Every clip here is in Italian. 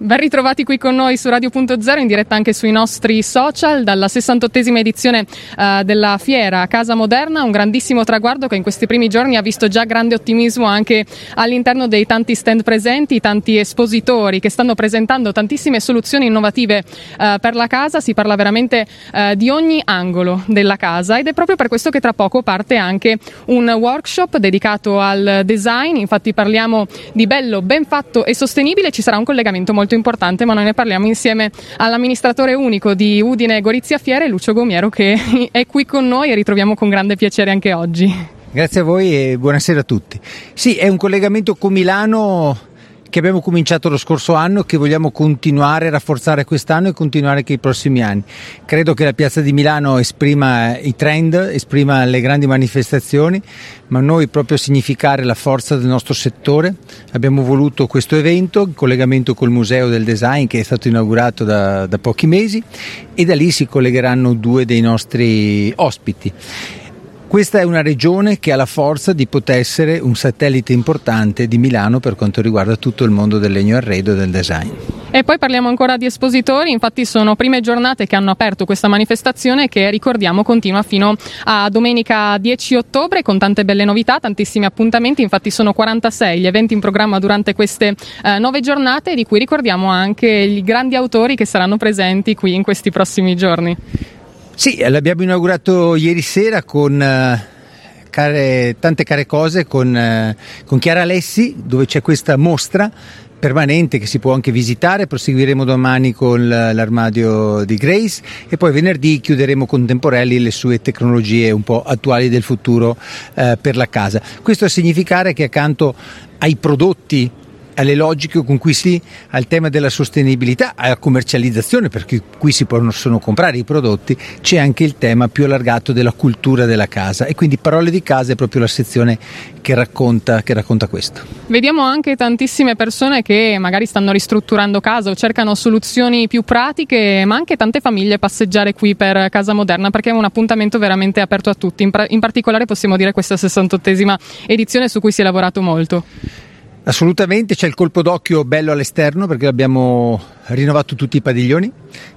Ben ritrovati qui con noi su Radio.0 in diretta anche sui nostri social dalla 68esima edizione uh, della fiera Casa Moderna, un grandissimo traguardo che in questi primi giorni ha visto già grande ottimismo anche all'interno dei tanti stand presenti, tanti espositori che stanno presentando tantissime soluzioni innovative uh, per la casa, si parla veramente uh, di ogni angolo della casa ed è proprio per questo che tra poco parte anche un workshop dedicato al design, infatti parliamo di bello, ben fatto e sostenibile, ci sarà un collegamento molto molto importante, ma noi ne parliamo insieme all'amministratore unico di Udine Gorizia Fiere, Lucio Gomiero, che è qui con noi e ritroviamo con grande piacere anche oggi. Grazie a voi e buonasera a tutti. Sì, è un collegamento con Milano che abbiamo cominciato lo scorso anno, che vogliamo continuare a rafforzare quest'anno e continuare anche i prossimi anni. Credo che la piazza di Milano esprima i trend, esprima le grandi manifestazioni, ma noi proprio a significare la forza del nostro settore abbiamo voluto questo evento in collegamento col Museo del Design che è stato inaugurato da, da pochi mesi e da lì si collegheranno due dei nostri ospiti. Questa è una regione che ha la forza di poter essere un satellite importante di Milano per quanto riguarda tutto il mondo del legno arredo e del design. E poi parliamo ancora di espositori, infatti sono prime giornate che hanno aperto questa manifestazione che ricordiamo continua fino a domenica 10 ottobre con tante belle novità, tantissimi appuntamenti, infatti sono 46 gli eventi in programma durante queste eh, nove giornate di cui ricordiamo anche i grandi autori che saranno presenti qui in questi prossimi giorni. Sì, l'abbiamo inaugurato ieri sera con uh, care, tante care cose con, uh, con Chiara Alessi, dove c'è questa mostra permanente che si può anche visitare, proseguiremo domani con l'armadio di Grace e poi venerdì chiuderemo con Temporelli le sue tecnologie un po' attuali del futuro eh, per la casa. Questo a significare che accanto ai prodotti alle logiche con cui si al tema della sostenibilità, alla commercializzazione, perché qui si possono comprare i prodotti, c'è anche il tema più allargato della cultura della casa e quindi Parole di casa è proprio la sezione che racconta, che racconta questo. Vediamo anche tantissime persone che magari stanno ristrutturando casa o cercano soluzioni più pratiche, ma anche tante famiglie passeggiare qui per Casa Moderna perché è un appuntamento veramente aperto a tutti, in, pra- in particolare possiamo dire questa 68esima edizione su cui si è lavorato molto. Assolutamente, c'è il colpo d'occhio bello all'esterno perché abbiamo rinnovato tutti i padiglioni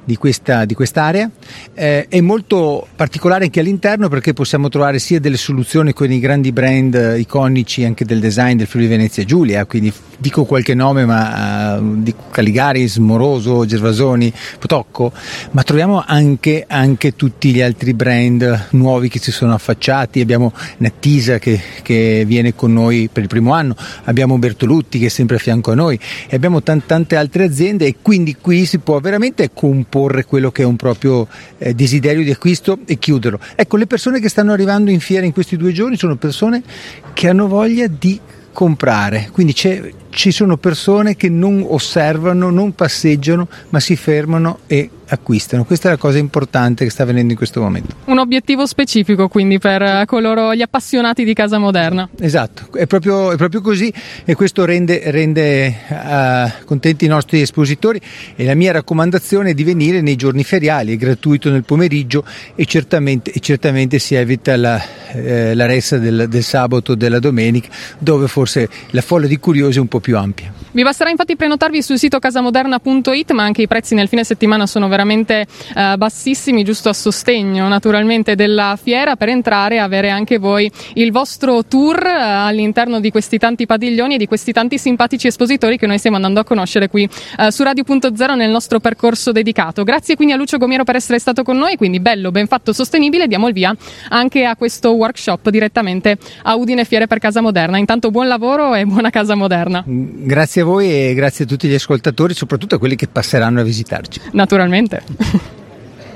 di, questa, di quest'area. Eh, è molto particolare anche all'interno perché possiamo trovare sia delle soluzioni con i grandi brand iconici anche del design del Friuli Venezia Giulia, quindi dico qualche nome ma uh, dico Caligaris, Moroso, Gervasoni, Potocco, ma troviamo anche, anche, tutti gli altri brand nuovi che si sono affacciati, abbiamo Nattisa che, che viene con noi per il primo anno, abbiamo Bertolutti che è sempre a fianco a noi e abbiamo t- tante altre aziende e quindi qui si può veramente comporre quello che è un proprio eh, desiderio di acquisto e chiuderlo. Ecco, le persone che stanno arrivando in fiera in questi due giorni sono persone che hanno voglia di comprare, quindi ci sono persone che non osservano, non passeggiano, ma si fermano e acquistano. Questa è la cosa importante che sta avvenendo in questo momento. Un obiettivo specifico quindi per coloro, gli appassionati di casa moderna. Esatto, è proprio, è proprio così e questo rende, rende uh, contenti i nostri espositori e la mia raccomandazione è di venire nei giorni feriali, è gratuito nel pomeriggio e certamente, e certamente si evita la, eh, la ressa del, del sabato o della domenica dove forse la folla di curiosi è un po' più ampia. Vi basterà infatti prenotarvi sul sito casamoderna.it ma anche i prezzi nel fine settimana sono veramente eh, bassissimi, giusto a sostegno naturalmente della fiera per entrare e avere anche voi il vostro tour eh, all'interno di questi tanti padiglioni e di questi tanti simpatici espositori che noi stiamo andando a conoscere qui eh, su Radio.0 nel nostro percorso dedicato. Grazie quindi a Lucio Gomiero per essere stato con noi, quindi bello, ben fatto, sostenibile. Diamo il via anche a questo workshop direttamente a Udine Fiere per Casa Moderna. Intanto buon lavoro e buona Casa Moderna. Grazie a voi e grazie a tutti gli ascoltatori, soprattutto a quelli che passeranno a visitarci. Naturalmente.